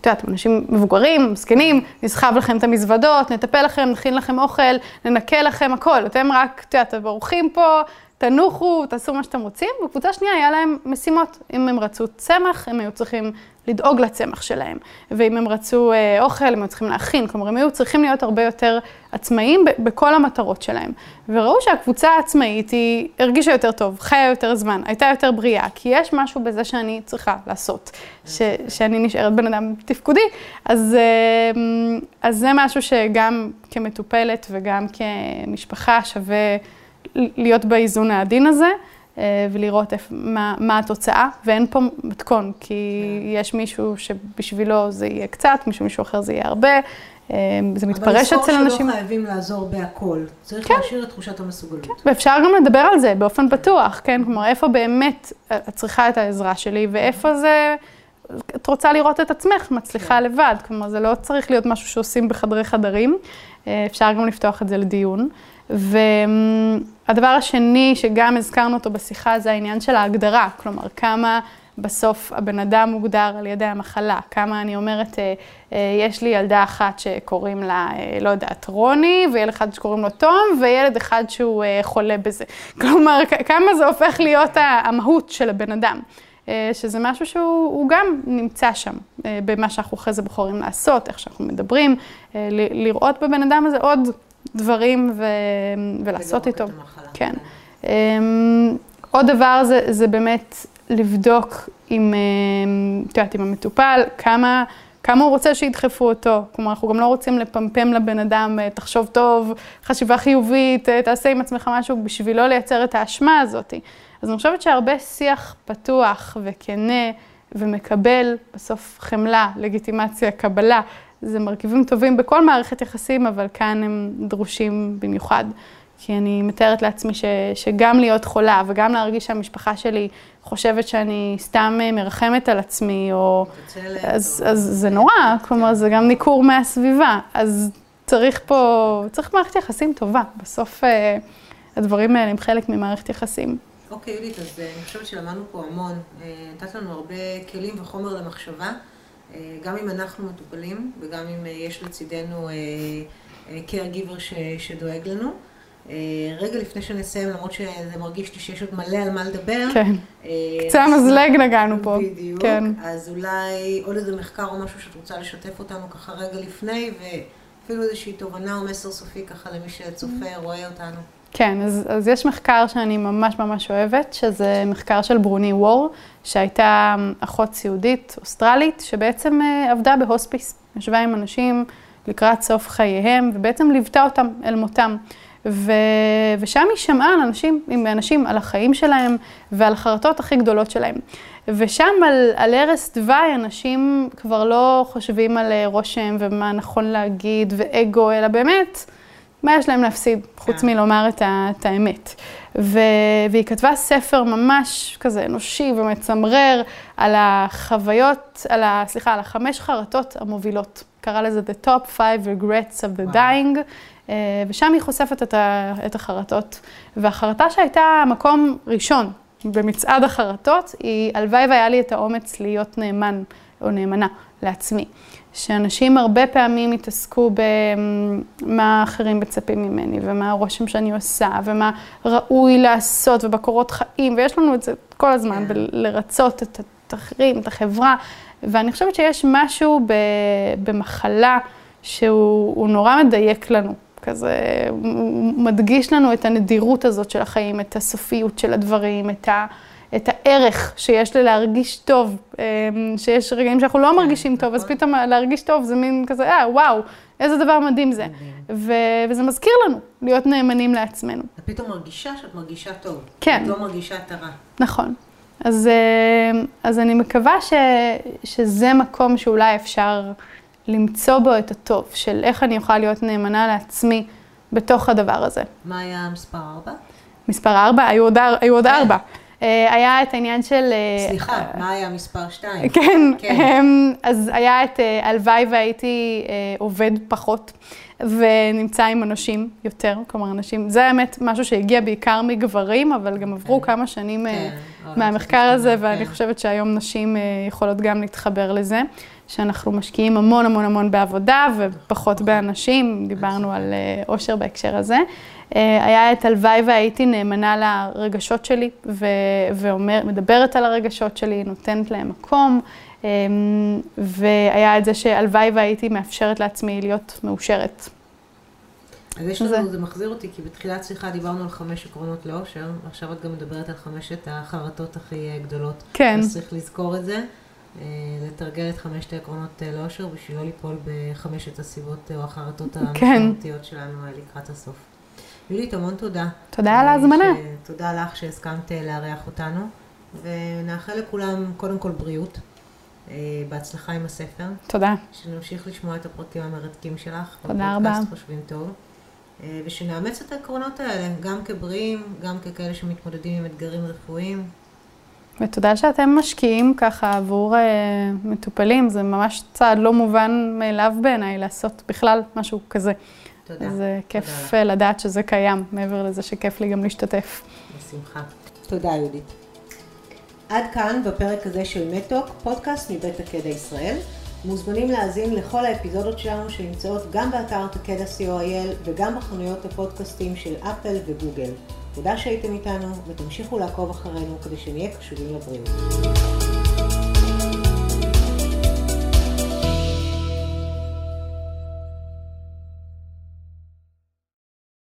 את יודעת, אנשים מבוגרים, זקנים, נסחב לכם את המזוודות, נטפל לכם, נכין לכם אוכל, ננקה לכם הכל, אתם רק, את יודעת, אורחים פה, תנוחו, תעשו מה שאתם רוצים, וקבוצה שנייה היה להם משימות. אם הם רצו צמח, הם היו צריכים לדאוג לצמח שלהם. ואם הם רצו אה, אוכל, הם היו צריכים להכין. כלומר, הם היו צריכים להיות הרבה יותר עצמאיים בכל המטרות שלהם. וראו שהקבוצה העצמאית היא הרגישה יותר טוב, חיה יותר זמן, הייתה יותר בריאה, כי יש משהו בזה שאני צריכה לעשות, ש, שאני נשארת בן אדם תפקודי. אז, אה, אז זה משהו שגם כמטופלת וגם כמשפחה שווה... להיות באיזון העדין הזה, ולראות איפ, מה, מה התוצאה, ואין פה מתכון, כי יש מישהו שבשבילו זה יהיה קצת, מישהו, אחר זה יהיה הרבה, זה מתפרש אצל אנשים. אבל לזכור שלא חייבים לעזור בהכל, צריך כן. להשאיר את תחושת המסוגלות. כן, ואפשר גם לדבר על זה באופן פתוח, כן, כלומר, איפה באמת את צריכה את העזרה שלי, ואיפה זה... את רוצה לראות את עצמך מצליחה כן. לבד, כלומר, זה לא צריך להיות משהו שעושים בחדרי חדרים, אפשר גם לפתוח את זה לדיון. והדבר השני שגם הזכרנו אותו בשיחה זה העניין של ההגדרה, כלומר כמה בסוף הבן אדם מוגדר על ידי המחלה, כמה אני אומרת, אה, אה, יש לי ילדה אחת שקוראים לה, אה, לא יודעת, רוני, וילד אחד שקוראים לו תום, וילד אחד שהוא חולה בזה. כלומר, כמה זה הופך להיות המהות של הבן אדם. שזה משהו שהוא גם נמצא שם, במה שאנחנו אחרי זה בוחרים לעשות, איך שאנחנו מדברים, לראות בבן אדם הזה עוד דברים ו... ולעשות איתו. כן. Um, עוד דבר זה, זה באמת לבדוק עם, אמ, את יודעת, עם המטופל, כמה, כמה הוא רוצה שידחפו אותו. כלומר, אנחנו גם לא רוצים לפמפם לבן אדם, אה, תחשוב טוב, חשיבה חיובית, אה, תעשה עם עצמך משהו בשביל לא לייצר את האשמה הזאת. אז אני חושבת שהרבה שיח פתוח וכנה ומקבל, בסוף חמלה, לגיטימציה, קבלה, זה מרכיבים טובים בכל מערכת יחסים, אבל כאן הם דרושים במיוחד. כי אני מתארת לעצמי ש, שגם להיות חולה וגם להרגיש שהמשפחה שלי חושבת שאני סתם מרחמת על עצמי, או... אז, אז זה נורא, כלומר זה גם ניכור מהסביבה. אז צריך פה, צריך מערכת יחסים טובה. בסוף אה, הדברים האלה הם חלק ממערכת יחסים. אוקיי, יהודית, אז אה, אני חושבת שלמדנו פה המון. אה, נתת לנו הרבה כלים וחומר למחשבה, גם אם אנחנו מטופלים וגם אם יש לצידנו caregiver שדואג לנו. אה, רגע לפני שנסיים, למרות שזה מרגיש לי שיש עוד מלא על מה לדבר. כן. אה, קצה המזלג נגענו פה. בדיוק. כן. אז אולי עוד איזה מחקר או משהו שאת רוצה לשתף אותנו ככה רגע לפני, ואפילו איזושהי תובנה או מסר סופי ככה למי שצופה, רואה אותנו. כן, אז, אז יש מחקר שאני ממש ממש אוהבת, שזה מחקר של ברוני וור, שהייתה אחות סיעודית אוסטרלית, שבעצם אה, עבדה בהוספיס. ישבה עם אנשים לקראת סוף חייהם, ובעצם ליוותה אותם אל מותם. ו... ושם היא שמעה על אנשים, עם אנשים על החיים שלהם ועל החרטות הכי גדולות שלהם. ושם על, על ערש דווי אנשים כבר לא חושבים על אה, רושם ומה נכון להגיד ואגו, אלא באמת, מה יש להם להפסיד, חוץ כן. מלומר את, ה, את האמת. ו, והיא כתבה ספר ממש כזה אנושי ומצמרר על החוויות, על ה, סליחה, על החמש חרטות המובילות. קרא לזה The Top Five Regrets of the Dying. אה, ושם היא חושפת את, ה, את החרטות. והחרטה שהייתה מקום ראשון במצעד החרטות, היא הלוואי והיה לי את האומץ להיות נאמן או נאמנה לעצמי. שאנשים הרבה פעמים התעסקו במה אחרים מצפים ממני, ומה הרושם שאני עושה, ומה ראוי לעשות, ובקורות חיים, ויש לנו את זה כל הזמן, yeah. כן. לרצות את האחרים, את החברה, ואני חושבת שיש משהו במחלה שהוא נורא מדייק לנו. כזה מדגיש לנו את הנדירות הזאת של החיים, את הסופיות של הדברים, את, ה, את הערך שיש ללהרגיש טוב, אמ, שיש רגעים שאנחנו לא כן, מרגישים נכון. טוב, אז פתאום להרגיש טוב זה מין כזה, אה, וואו, איזה דבר מדהים זה. וזה מזכיר לנו להיות נאמנים לעצמנו. את פתאום מרגישה שאת מרגישה טוב. כן. את לא מרגישה את הרע. נכון. אז, אה, אז אני מקווה ש, שזה מקום שאולי אפשר למצוא בו את הטוב, של איך אני אוכל להיות נאמנה לעצמי בתוך הדבר הזה. מה היה מספר ארבע? מספר ארבע? היו עוד, היו עוד כן. 4. היה את העניין של... אה, סליחה, מה היה מספר שתיים? כן, כן. אמ, אז היה את אה, הלוואי והייתי עובד פחות. ונמצא עם אנשים יותר, כלומר אנשים, זה האמת משהו שהגיע בעיקר מגברים, אבל גם עברו כן. כמה שנים כן, מהמחקר הזה, ואני חושבת שהיום נשים יכולות גם להתחבר לזה. שאנחנו משקיעים המון המון המון בעבודה ופחות באנשים, דיברנו על אושר אה, בהקשר הזה. אה, היה את הלוואי והייתי נאמנה לרגשות שלי, ומדברת על הרגשות שלי, נותנת להם מקום, אה, והיה את זה שהלוואי והייתי מאפשרת לעצמי להיות מאושרת. אז יש לנו, זה... זה מחזיר אותי, כי בתחילת שיחה דיברנו על חמש עקרונות לאושר, ועכשיו את גם מדברת על חמשת החרטות הכי גדולות. כן. אז צריך לזכור את זה. אה, לתרגל את חמשת העקרונות אה, לאושר בשביל לא ליפול בחמשת הסיבות אה, או החרטות כן. המשמעותיות שלנו לקראת הסוף. יולית, המון תודה. תודה על ההזמנה. תודה לך שהסכמת לארח אותנו, ונאחל לכולם קודם כל בריאות. בהצלחה עם הספר. תודה. שנמשיך לשמוע את הפרקים המרתקים שלך. תודה רבה. בפודקאסט חושבים טוב. ושנאמץ את העקרונות האלה, גם כבריאים, גם ככאלה שמתמודדים עם אתגרים רפואיים. ותודה שאתם משקיעים ככה עבור uh, מטופלים, זה ממש צעד לא מובן מאליו בעיניי לעשות בכלל משהו כזה. תודה. זה כיף תודה לדעת שזה קיים, מעבר לזה שכיף לי גם להשתתף. בשמחה. תודה, יהודית. עד כאן בפרק הזה של מטוק, פודקאסט מבית תקדע ישראל. מוזמנים להאזין לכל האפיזודות שלנו שנמצאות גם באתר תקדע co.il וגם בחנויות הפודקאסטים של אפל וגוגל. תודה שהייתם איתנו, ותמשיכו לעקוב אחרינו כדי שנהיה קשובים לבריאות.